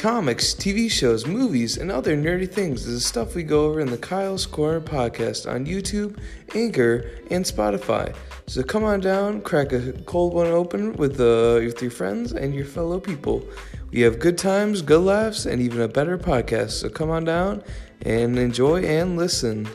comics, TV shows, movies, and other nerdy things is the stuff we go over in the Kyle's Korner podcast on YouTube, Anchor, and Spotify. So come on down, crack a cold one open with, uh, with your friends and your fellow people. We have good times, good laughs, and even a better podcast. So come on down and enjoy and listen.